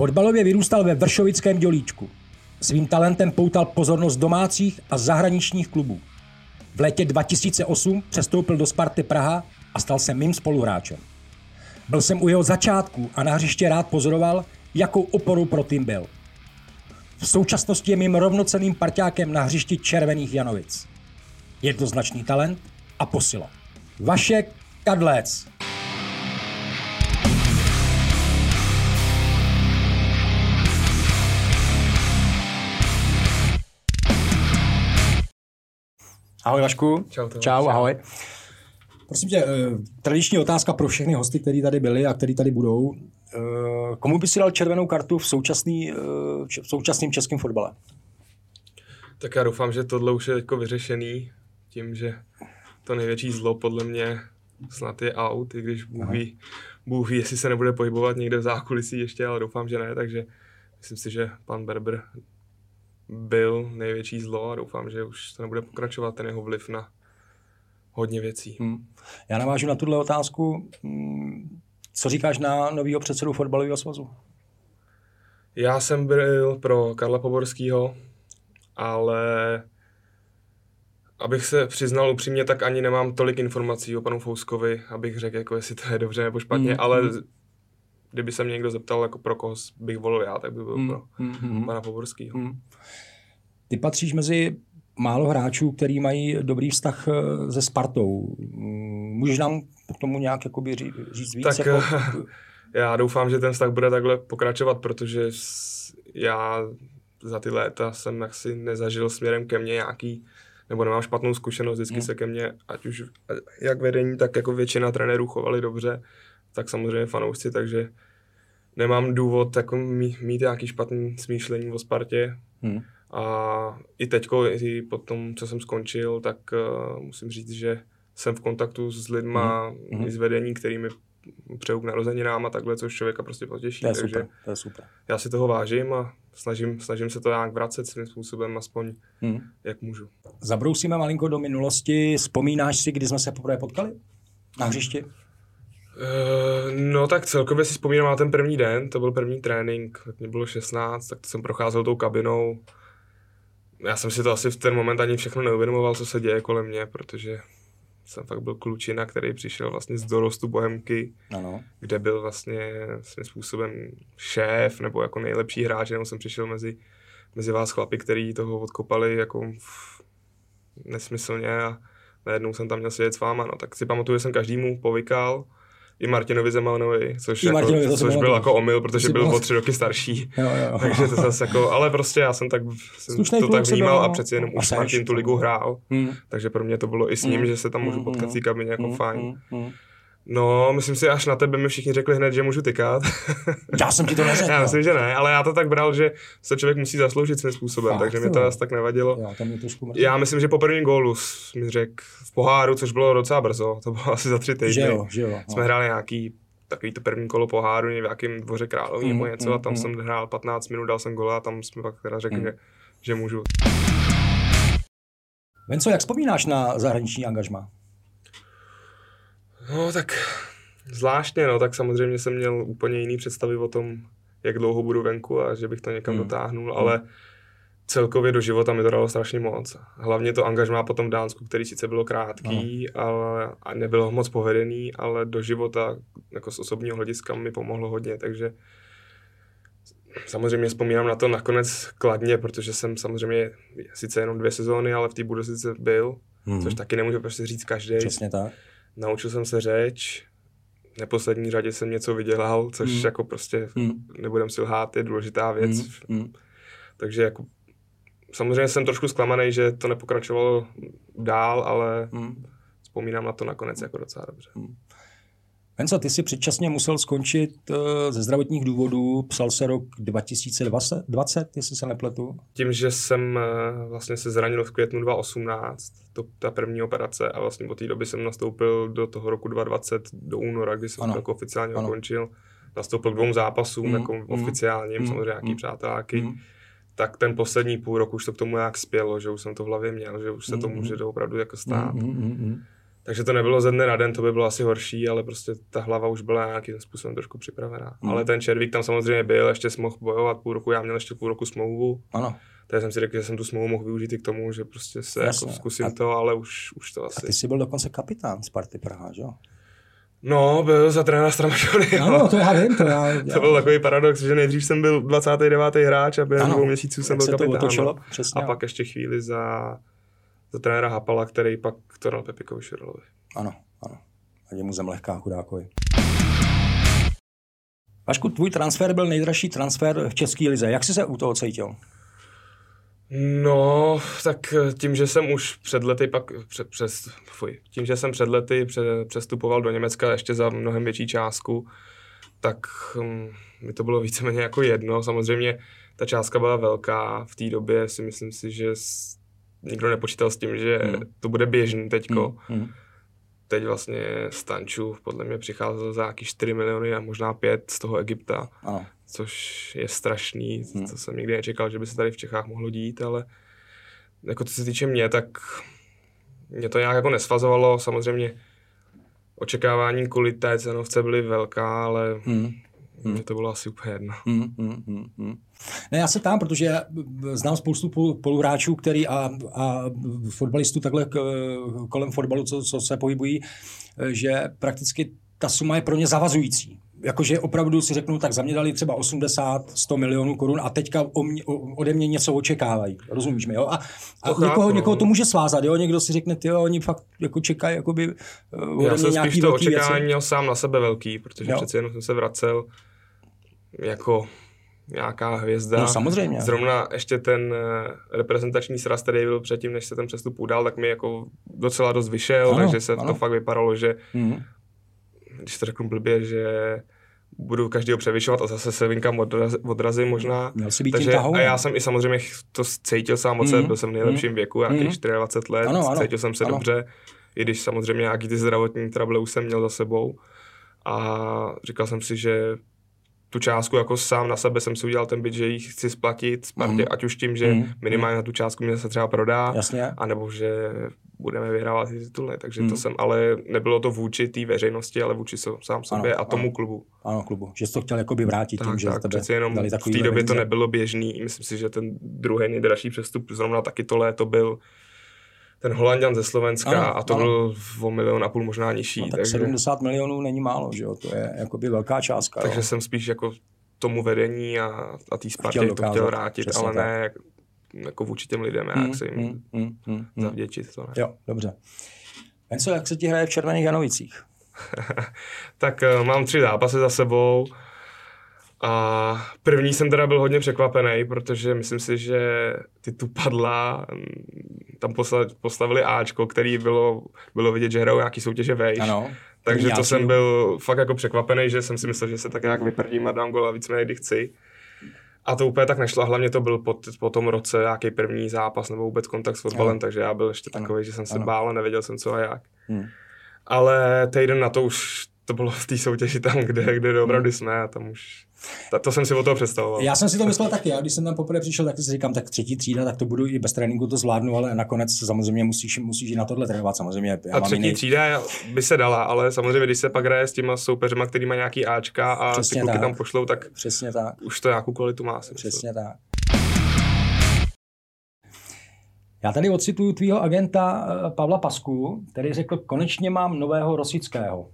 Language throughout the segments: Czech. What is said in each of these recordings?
Fotbalově vyrůstal ve Vršovickém dělíčku. Svým talentem poutal pozornost domácích a zahraničních klubů. V létě 2008 přestoupil do Sparty Praha a stal se mým spoluhráčem. Byl jsem u jeho začátku a na hřiště rád pozoroval, jakou oporou pro tým byl. V současnosti je mým rovnoceným parťákem na hřišti Červených Janovic. Jednoznačný talent a posila. Vašek Kadlec. Ahoj Vašku. Čau, Tomáš. Čau, ahoj. Prosím tě, eh, tradiční otázka pro všechny hosty, kteří tady byli a kteří tady budou. Eh, Komu by si dal červenou kartu v, současný, eh, v současném českém fotbale? Tak já doufám, že tohle už je jako vyřešený tím, že to největší zlo podle mě snad je out, i když Bůh ví, Bůh ví, jestli se nebude pohybovat někde v zákulisí ještě, ale doufám, že ne, takže myslím si, že pan Berber byl největší zlo a doufám, že už to nebude pokračovat ten jeho vliv na hodně věcí. Hmm. Já navážu na tuhle otázku. Hmm, Co říkáš na novýho předsedu fotbalového svazu? Já jsem byl pro Karla Poborského, ale abych se přiznal upřímně, tak ani nemám tolik informací o panu Fouskovi, abych řekl, jako jestli to je dobře nebo špatně, Mm, ale mm. Kdyby se mě někdo zeptal, jako pro koho bych volil já, tak by byl Mm, pro mm, mm, pana Poborského. Hmm. Ty patříš mezi málo hráčů, který mají dobrý vztah eh, se Spartou. Hmm, Můžeš nám k tomu nějak jakoby ří- říct víc? Tak jako, já doufám, že ten vztah bude takhle pokračovat, protože já za ty léta jsem asi nezažil směrem ke mně nějaký, nebo nemám špatnou zkušenost, vždycky Hmm. se ke mně, ať už jak vedení, tak jako většina trenérů chovali dobře, tak samozřejmě fanoušci, takže nemám důvod jako mít, mít nějaký špatný smýšlení o Spartě. hmm. A i teďko, i po tom, co jsem skončil, tak uh, musím říct, že jsem v kontaktu s lidma, Mhm. i s vedení, který mi přeju k narozeninám a takhle, což člověka prostě potěší. To je Takže super, to je super. já si toho vážím a snažím, snažím se to nějak vracet svým způsobem, aspoň Hmm. jak můžu. Zabrousíme malinko do minulosti. Vzpomínáš si, kdy jsme se poprvé potkali? Na hřišti? Uh, no tak celkově si vzpomínám na ten první den, to byl první trénink, tak mě bylo 16, tak jsem procházel tou kabinou. Já jsem si to asi v ten moment ani všechno neuvědomoval, co se děje kolem mě, protože jsem fakt byl klučina, který přišel vlastně z dorostu Bohemky, Ano. kde byl vlastně svým způsobem šéf nebo jako nejlepší hráč, jenom jsem přišel mezi, mezi vás chlapi, který toho odkopali jako f- nesmyslně a najednou jsem tam měl sedět s váma, no tak si pamatuju, že jsem každému povykal, i Martinovi Zemalnovi, což, I jako, Martinovi, to což byl jako omyl, To protože byl o tři roky starší. Jo, jo. Takže to zase jako, ale prostě já jsem tak jsem Slušnej to tak vnímal byl, a no. přeci jenom už Martin tu ligu hrál, Hmm. takže pro mě to bylo i s ním, Mm. že se tam můžu Mm, potkat mm, té kabině jako Hmm, fajn. hmm, hmm. No, myslím si, až na tebe mi všichni řekli hned, že můžu tykat. Já jsem ti to neřekl. Já myslím, že ne, ale já to tak bral, že se člověk musí zasloužit svým způsobem, Fakt, takže mi to asi tak nevadilo. Jo, to mě trošku mrzí. Já myslím, že po prvním gólu mi řekl v poháru, což bylo docela brzo, to bylo asi za tři týdny. Že jo, že jo. Jsme hráli nějaký takový to první kolo poháru v nějakém dvoře královní Mm, nebo něco a tam mm, jsem hrál 15 minut, dal jsem gola a tam jsme pak teda řekli, Mm. že, že můžu. Venco, jak vzpomínáš na zahraniční angažma? No tak zvláštně, no, tak samozřejmě jsem měl úplně jiný představy o tom, jak dlouho budu venku a že bych to někam Hmm. dotáhnul, ale celkově do života mi to dalo strašně moc. Hlavně to angažmá potom v Dánsku, který sice bylo krátký ale, a nebylo moc povedený, ale do života jako z osobního hlediska mi pomohlo hodně, takže samozřejmě vzpomínám na to nakonec kladně, protože jsem samozřejmě sice jenom dvě sezóny, ale v té Bundeslize byl, Hmm. což taky nemůže prostě říct každý. Přesně tak. Naučil jsem se řeč, v neposlední řadě jsem něco vydělal, což Hmm. jako prostě, Hmm. nebudem si lhát, je důležitá věc. Hmm. Takže jako samozřejmě jsem trošku zklamaný, že to nepokračovalo dál, ale Hmm. vzpomínám na to nakonec jako docela dobře. Venco, ty jsi předčasně musel skončit eh, ze zdravotních důvodů, psal se rok 2020, 20, jestli se nepletu. Tím, že jsem eh, vlastně se zranil v květnu 2018, to ta první operace a vlastně od té doby jsem nastoupil do toho roku 2020 do února, kdy jsem Ano. to jako oficiálně Ano. ukončil. Nastoupil k dvou zápasům, Mm, jako mm, oficiálním, mm, samozřejmě nějaký mm, přáteláky. Hmm. tak ten poslední půl rok už to k tomu nějak spělo, že už jsem to v hlavě měl, že už se to Mm, může mm. to opravdu jako stát. Hmm. Hmm. Hmm. Takže to nebylo ze dne na den, to by bylo asi horší, ale prostě ta hlava už byla nějakým způsobem trošku připravená. Hmm. Ale ten Červík tam samozřejmě byl, ještě mohl bojovat půl roku, já měl ještě půl roku smlouvu. Ano. Takže jsem si řekl, že jsem tu smlouvu mohl využít i k tomu, že prostě se jako zkusím a, to, ale už, už to asi. A ty jsi byl dokonce kapitán Sparty Praha, že jo? No, byl za trenéra Stramašony. No, to já vím, to já, já. To byl takový paradox, že nejdřív jsem byl 29. hráč a během dvou měsíců jsem byl kapitán. Otočilo, přesně, a pak ještě chvíli za, za trenéra Hapala, který pak to dal Pepikovi Širlovi. Ano, ano. A je mu zem lehká chudákovi. Vašku, tvůj transfer byl nejdražší transfer v České lize. Jak jsi se u toho cítil? No, tak tím, že jsem už před lety pak před, přes, fuj, tím, že jsem před lety pře, přestupoval do Německa ještě za mnohem větší částku, tak um, mi to bylo víceméně jako jedno. Samozřejmě ta částka byla velká. V té době si myslím si, že nikdo nepočítal s tím, že hmm. to bude běžný teďko. Hmm. Hmm teď vlastně Stanču podle mě přicházel za nějaký 4 miliony a možná 5 z toho Egypta, ano. což je strašný, hmm. to jsem nikdy nečekal, že by se tady v Čechách mohlo dít, ale jako co se týče mě, tak mě to nějak jako nesvazovalo, samozřejmě očekávání kvůli té cenovce byly velká, ale hmm. Hmm. Mně to bylo asi úplně jedno. Hmm, hmm, hmm, hmm. Ne, já se tam, protože znám spoustu poluhráčů, který a, a fotbalistů takhle k, kolem fotbalu, co, co se pohybují, že prakticky ta suma je pro ně zavazující. Jakože opravdu si řeknu, tak za mě dali třeba 80, 100 milionů korun a teďka o mě, o, ode mě něco očekávají. Rozumíš mi, jo? A, a to někoho, chápu, někoho to může svázat, jo? Někdo si řekne, ty oni fakt jako čekají jakoby ode Já jsem spíš to očekávání měl sám na sebe velký, protože jo. přeci jenom jsem se vracel jako nějaká hvězda. No samozřejmě. Zrovna ještě ten eh, reprezentační sraz, který byl předtím, než se ten přestup udal, tak mi jako docela dost vyšel, ano, takže se ano. to fakt vypadalo, že mm. když to řeknu blbě, že budu každého převyšovat a zase se vynkám odraz, odrazím možná. Měl si být Takže, tahou, a já jsem i samozřejmě to cítil sám moc, mm. byl jsem v nejlepším mm. věku, jakých mm. 24 let, ano, ano, cítil jsem se ano. dobře, i když samozřejmě nějaký ty zdravotní trable už jsem měl za sebou. A říkal jsem si, že tu částku jako sám na sebe jsem si udělal ten byt, že ji chci splatit Spartě, mm. ať už tím, že mm. minimálně na tu částku mě se třeba prodá, Jasně. anebo že budeme vyhrávat ty tituly. Takže mm. to jsem, ale nebylo to vůči té veřejnosti, ale vůči sám sobě ano, a tomu ano. klubu. Ano, klubu. Že jsi to chtěl jakoby vrátit tak, tím, že tak, přeci jenom dali v té době to nebylo běžný. Myslím si, že ten druhý nejdražší přestup zrovna taky to léto byl ten Holandian ze Slovenska ano, a to ano. byl o milion a půl možná nižší. No, tak takže... 70 milionů není málo, že jo, to je jakoby velká částka. Takže jo. jsem spíš jako tomu vedení a, a té Spartě to chtěl vrátit, ale tak. ne jako vůči těm lidem, mm, jak se jim mm, mm, mm, zavděčit. To ne. Jo, dobře. Enzo, jak se ti hraje v Červených Janovicích? tak uh, mám tři zápasy za sebou. A první jsem teda byl hodně překvapený, protože myslím si, že ty tu padla, tam postavili Ačko, který bylo, bylo vidět, že hrajou nějaký soutěže vejš. Ano. Takže to jsem byl fakt jako překvapený, že jsem si myslel, že se tak nějak vyprdím a dám gol a víceméně kdy chci. A to úplně tak nešlo, hlavně to byl po, po tom roce nějaký první zápas nebo vůbec kontakt s fotbalem, ano. takže já byl ještě takový, že jsem se ano. bál a nevěděl jsem co a jak. Hmm. Ale týden na to už to bylo v té soutěži tam, kde, kde opravdu jsme a tam už to, to jsem si o toho představoval. Já jsem si to myslel taky. Já když jsem tam poprvé přišel, tak si říkám, tak třetí třída, tak to budu i bez tréninku to zvládnu, ale nakonec samozřejmě musíš, musíš i na tohle trénovat. Samozřejmě. Já a třetí jiný... třída by se dala, ale samozřejmě, když se pak hraje s těma soupeřima, který má nějaký Ačka a Přesně ty kluky tak. tam pošlou, tak, Přesně tak už to nějakou kvalitu má. Přesně tak. Já tady ocituju tvýho agenta eh, Pavla Pasku, který řekl, konečně mám nového Rosického.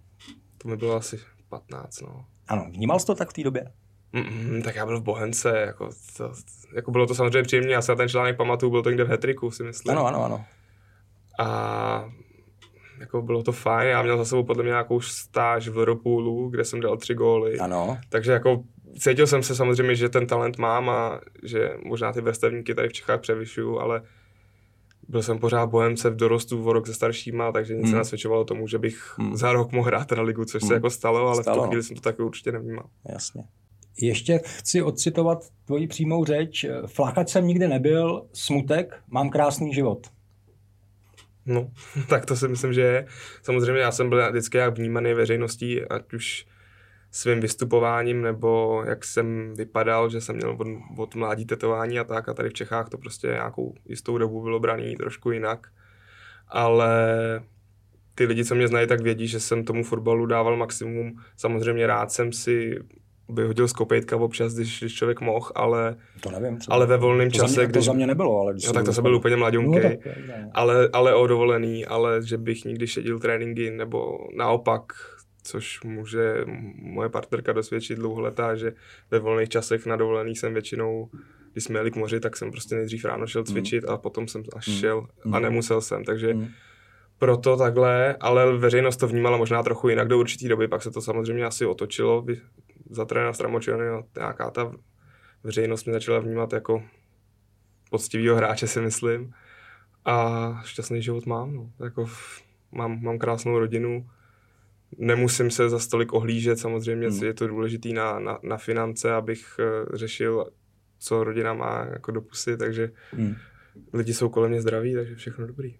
To mi bylo asi 15, no. Ano, vnímal jsi to tak v té době? Mm, tak já byl v Bohence, jako, to, jako bylo to samozřejmě příjemné, já se na ten článek pamatuju, byl to někde v Hetriku, si myslím. Ano, ano, ano. A jako bylo to fajn, já měl za sebou podle mě nějakou stáž v Liverpoolu, kde jsem dal tři góly. Ano. Takže jako cítil jsem se samozřejmě, že ten talent mám a že možná ty vrstevníky tady v Čechách převyšuju, ale byl jsem pořád bohemce v dorostu v rok se staršíma, takže nic hmm. se nasvědčovalo tomu, že bych hmm. za rok mohl hrát na ligu, což hmm. se jako stalo, ale stalo. v tu chvíli jsem to taky určitě nevnímal. Jasně. Ještě chci odcitovat tvoji přímou řeč. Flakač jsem nikdy nebyl, smutek, mám krásný život. No, tak to si myslím, že je. Samozřejmě já jsem byl vždycky jak vnímaný veřejností, ať už svým vystupováním, nebo jak jsem vypadal, že jsem měl od, od mládí tetování a tak. A tady v Čechách to prostě nějakou jistou dobu bylo braný trošku jinak. Ale ty lidi, co mě znají, tak vědí, že jsem tomu fotbalu dával maximum. Samozřejmě rád jsem si vyhodil z kopejtka občas, když, když člověk mohl, ale, To nevím. Třeba. ale ve volném za čase, mě, když... To za mě nebylo, ale... Když No, tak to jsem byl úplně mladňunký, No, tak, ale, ale o dovolený, ale že bych nikdy šedil tréninky, nebo naopak, což může moje partnerka dosvědčit dlouholetá, že ve volných časech na dovolený jsem většinou, když jsme jeli k moři, tak jsem prostě nejdřív ráno šel cvičit a potom jsem až šel a nemusel jsem, takže Mm. proto takhle, ale veřejnost to vnímala možná trochu jinak do určitý doby, pak se to samozřejmě asi otočilo, za trenéra Stramočiony, no, nějaká ta veřejnost mě začala vnímat jako poctivýho hráče, si myslím. A šťastný život mám, no. Jako, mám, mám krásnou rodinu, nemusím se za stolik ohlížet, samozřejmě Hmm. je to důležitý na, na, na finance, abych eh, řešil, co rodina má jako do pusy, takže Hmm. lidi jsou kolem mě zdraví, takže všechno dobrý.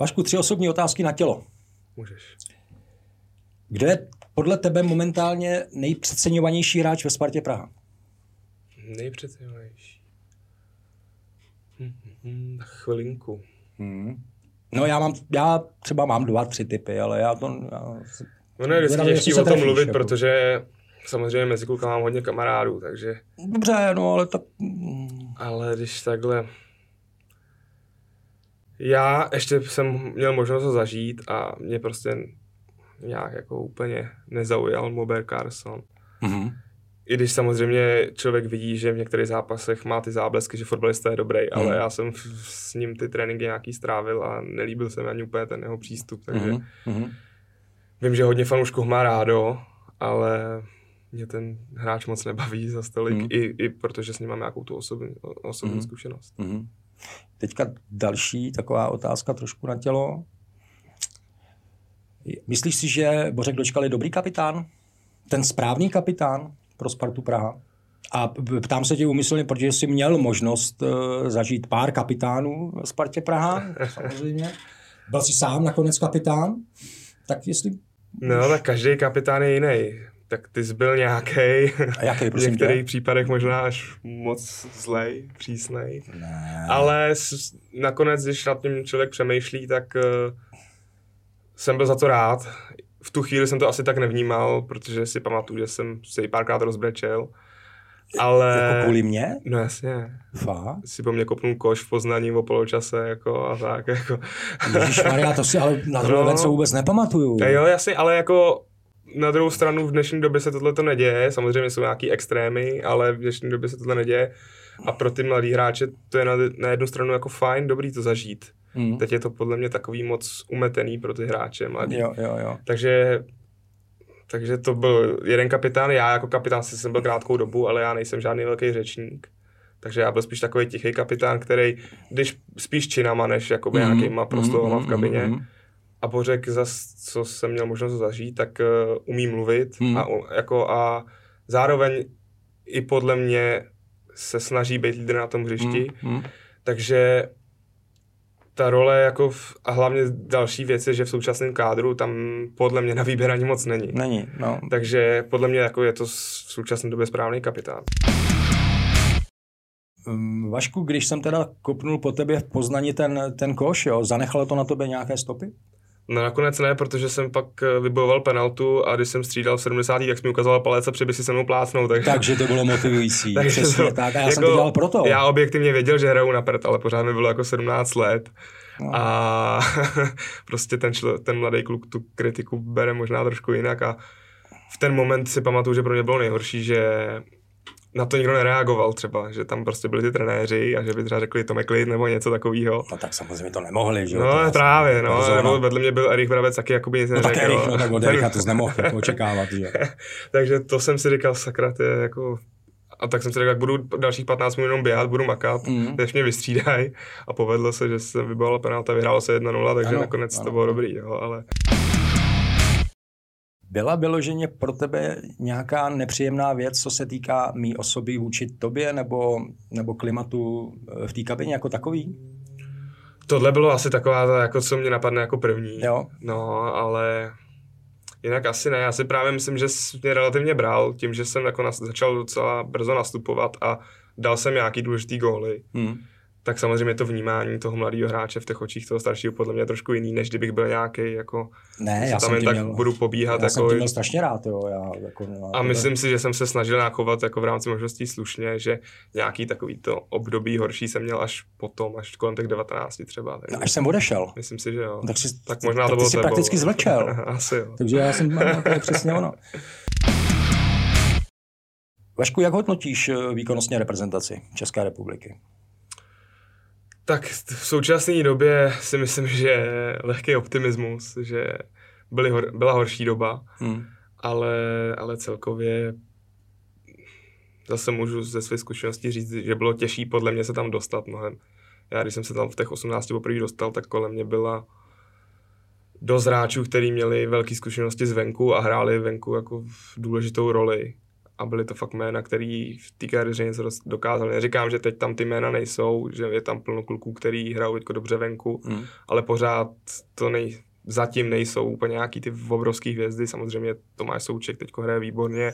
Vašku, tři osobní otázky na tělo. Můžeš. Kdo je podle tebe momentálně nejpřeceňovanější hráč ve Spartě Praha? Nejpřeceňovanější. Hm, hm, hm, tak chvilinku. Hmm. No já mám, já třeba mám dva, tři typy, ale já to... Já, Ono je vždycky těžký o tom mluvit, jako. protože samozřejmě mezi klukama mám hodně kamarádů, takže dobře, no ale tak... Ale když takhle... Já ještě jsem měl možnost to zažít a mě prostě nějak jako úplně nezaujal Mober Carson. Mhm. I když samozřejmě člověk vidí, že v některých zápasech má ty záblesky, že fotbalista je dobrý, Mhm. ale já jsem s ním ty tréninky nějaký strávil a nelíbil se mi ani úplně ten jeho přístup, takže. Mhm. vím, že hodně fanoušků má rádo, ale mě ten hráč moc nebaví za stolik, Mhm. i, i protože s ním mám nějakou tu osobní, osobní Mhm. zkušenost. Mhm. Teďka další taková otázka trošku na tělo. Myslíš si, že Bořek Dočkal je dobrý kapitán? Ten správný kapitán pro Spartu Praha? A ptám se tě umyslně, protože jsi měl možnost uh, zažít pár kapitánů Spartě Praha, samozřejmě. Byl jsi sám nakonec kapitán, tak jestli... No, tak každý kapitán je jiný. Tak ty jsi byl nějaký. A jaký, v prosím některých tě? případech možná až moc zlej, přísnej. Ne. Ale s, nakonec, když nad tím člověk přemýšlí, tak uh, jsem byl za to rád. V tu chvíli jsem to asi tak nevnímal, protože si pamatuju, že jsem se jí párkrát rozbrečel. Ale... Jako kvůli mě? No jasně. Fakt? Si po mně kopnul koš v Poznaní o poločase jako a tak jako. Ježišmarja, to si ale na druhé No. no. vůbec nepamatuju. Ja, jo, jasně, ale jako na druhou stranu v dnešní době se tohle to neděje, samozřejmě jsou nějaký extrémy, ale v dnešní době se tohle neděje a pro ty mladý hráče to je na, na jednu stranu jako fajn, dobrý to zažít. Hmm. Teď je to podle mě takový moc umetený pro ty hráče mladý. Jo, jo, jo. Takže, takže to byl jeden kapitán, já jako kapitán jsem byl krátkou dobu, ale já nejsem žádný velký řečník. Takže já byl spíš takový tichý kapitán, který, když spíš činama, než jakoby Mhm, nějakýma proslovama v mhm, kabině. mhm. A Bořek, zas, co jsem měl možnost zažít, tak uh, umí mluvit Hmm. a, jako, a zároveň i podle mě se snaží být lídr na tom hřišti. Hmm, hmm. Takže ta role jako v, a hlavně další věc je, že v současném kádru tam podle mě na výběr ani moc není. Není, no. Takže podle mě jako je to v současné době správný kapitán. Um, Vašku, když jsem teda kopnul po tebě v Poznani ten, ten koš, jo, zanechalo to na tobě nějaké stopy? No nakonec ne, protože jsem pak eh, vybojoval penaltu a když jsem střídal v 70. tak mi ukazoval palec a přeby si se mnou plácnou. Takže, Takže to bylo motivující. takže Přesně tak. A já jsem to dělal proto. Já objektivně věděl, že hraju na prd, ale pořád mi bylo jako 17 let. No. A prostě ten, člo, ten mladý kluk tu kritiku bere možná trošku jinak a v ten moment si pamatuju, že pro mě bylo nejhorší, že na to nikdo nereagoval třeba, že tam prostě byli ty trenéři a že by třeba řekli Tomek Lid nebo něco takového. No tak samozřejmě to nemohli, že jo. to No je právě, no, persona. nebo vedle mě byl Erich Brabec taky jakoby nic No tak neřekl. Erich, no tak od Ericha to nemohl jako očekávat, že. Takže to jsem si říkal, sakra, to je jako... A tak jsem si říkal, jak budu dalších 15 minut jenom běhat, budu makat, Mm. než mě vystřídají. A povedlo se, že jsem vybojoval penalta, vyhrálo se 1-0, takže Ano, ano, nakonec ano, to bylo ano. dobrý, jo, ale... Byla vyloženě pro tebe nějaká nepříjemná věc, co se týká mý osoby vůči tobě nebo, nebo klimatu eh, v té kabině jako takový? Tohle bylo asi taková, ta, jako co mě napadne jako první. Jo. No, ale jinak asi ne. Já si právě myslím, že jsi mě relativně bral tím, že jsem jako nas, začal docela brzo nastupovat a dal jsem nějaký důležitý góly. Hmm. Tak samozřejmě to vnímání toho mladého hráče v těch očích toho staršího podle mě je trošku jiný, než kdybych byl nějaký jako ne, já tam jsem jen tak měl, budu pobíhat. já jako, jsem tě měl strašně rád, jo. Já, jako, no, a myslím si, že jsem se snažil nachovat jako v rámci možností slušně, že nějaký takový to období horší jsem měl až potom, až kolem těch 19 třeba. No, až jsem odešel. Myslím si, že jo. Tak, si, tak možná tak to bylo ty si tebou. prakticky zvlčel. Asi jo. Takže já jsem, no, to je přesně ono. Vašku, jak hodnotíš eh, výkonnostně reprezentaci České republiky? Tak v současné době si myslím, že lehký optimismus, že byly hor, byla horší doba, Hmm. ale, ale celkově zase můžu ze své zkušenosti říct, že bylo těžší podle mě se tam dostat mnohem. Já když jsem se tam v těch 18 poprvé dostal, tak kolem mě byla dost hráčů, kteří měli velké zkušenosti zvenku a hráli venku jako důležitou roli. A byly to fakt jména, který v té kariéře něco dokázali. Neříkám, že teď tam ty jména nejsou, že je tam plno kluků, který hrajou teďko dobře venku, Hmm. ale pořád to nej, zatím nejsou úplně nějaký ty obrovský hvězdy. Samozřejmě Tomáš Souček teď hraje výborně,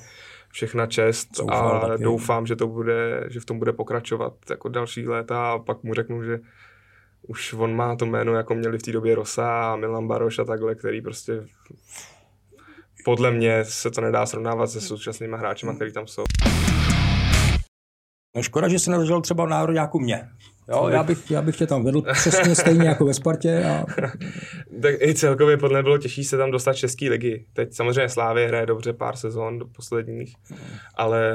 všechna čest Zoufal a taky. doufám, že, to bude, že v tom bude pokračovat jako další léta a pak mu řeknu, že už on má to jméno, jako měli v té době Rosa a Milan Baroš a takhle, který prostě podle mě se to nedá srovnávat se současnými hráči, který tam jsou. No škoda, že jsi nedožil třeba v národňáku mě. Jo, já bych, já bych tě tam vedl přesně stejně jako ve Spartě. A... Tak i celkově podle mě bylo těžší se tam dostat z České ligy. Teď samozřejmě Slávě hraje dobře pár sezon do posledních, ale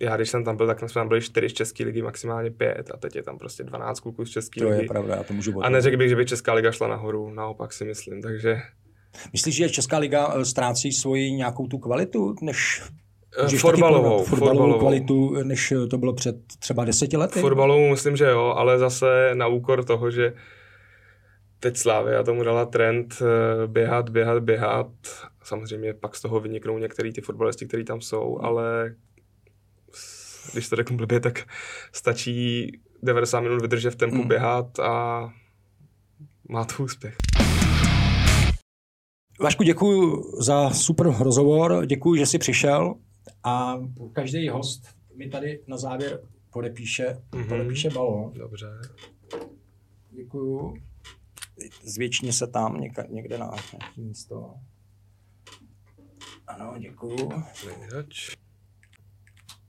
já když jsem tam byl, tak jsme tam byli čtyři z České ligy, maximálně pět a teď je tam prostě 12 kluků z České To ligy. je pravda, já to můžu A potvrdit. neřekl bych, že by Česká liga šla nahoru, naopak si myslím, takže Myslíš, že Česká liga eh, ztrácí svoji nějakou tu kvalitu, než Eh, můžeš taky fotbalovou, porovnat fotbalovou fotbalovou. kvalitu, než to bylo před třeba deseti lety? Fotbalovou myslím, že jo, ale zase na úkor toho, že teď Slávia tomu dala trend eh, běhat, běhat, běhat. Samozřejmě pak z toho vyniknou některý ty fotbalisti, kteří tam jsou, ale když to řeknu blbě, tak stačí 90 minut vydržet v tempu Mm. běhat a má to úspěch. Vašku, děkuji za super rozhovor, děkuji, že jsi přišel a každý host mi tady na závěr podepíše, Mhm. podepíše balón. Dobře. Děkuju. Zvětšně se tam něka, někde na nějaký místo. Ano, děkuju. Nejzač.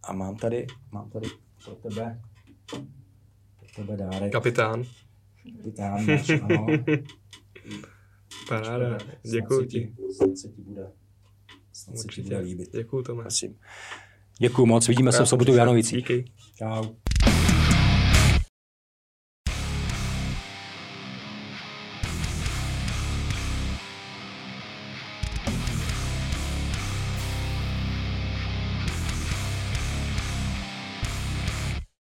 A mám tady, mám tady pro tebe, pro tebe dárek. Kapitán. Kapitán, máš, ano. Paráda. Děkuji ti. Snad se ti bude, snad se ti bude líbit. Děkuji, Tome. Prosím. Děkuju moc, vidíme se v sobotu v Janovicích. Díky. Čau.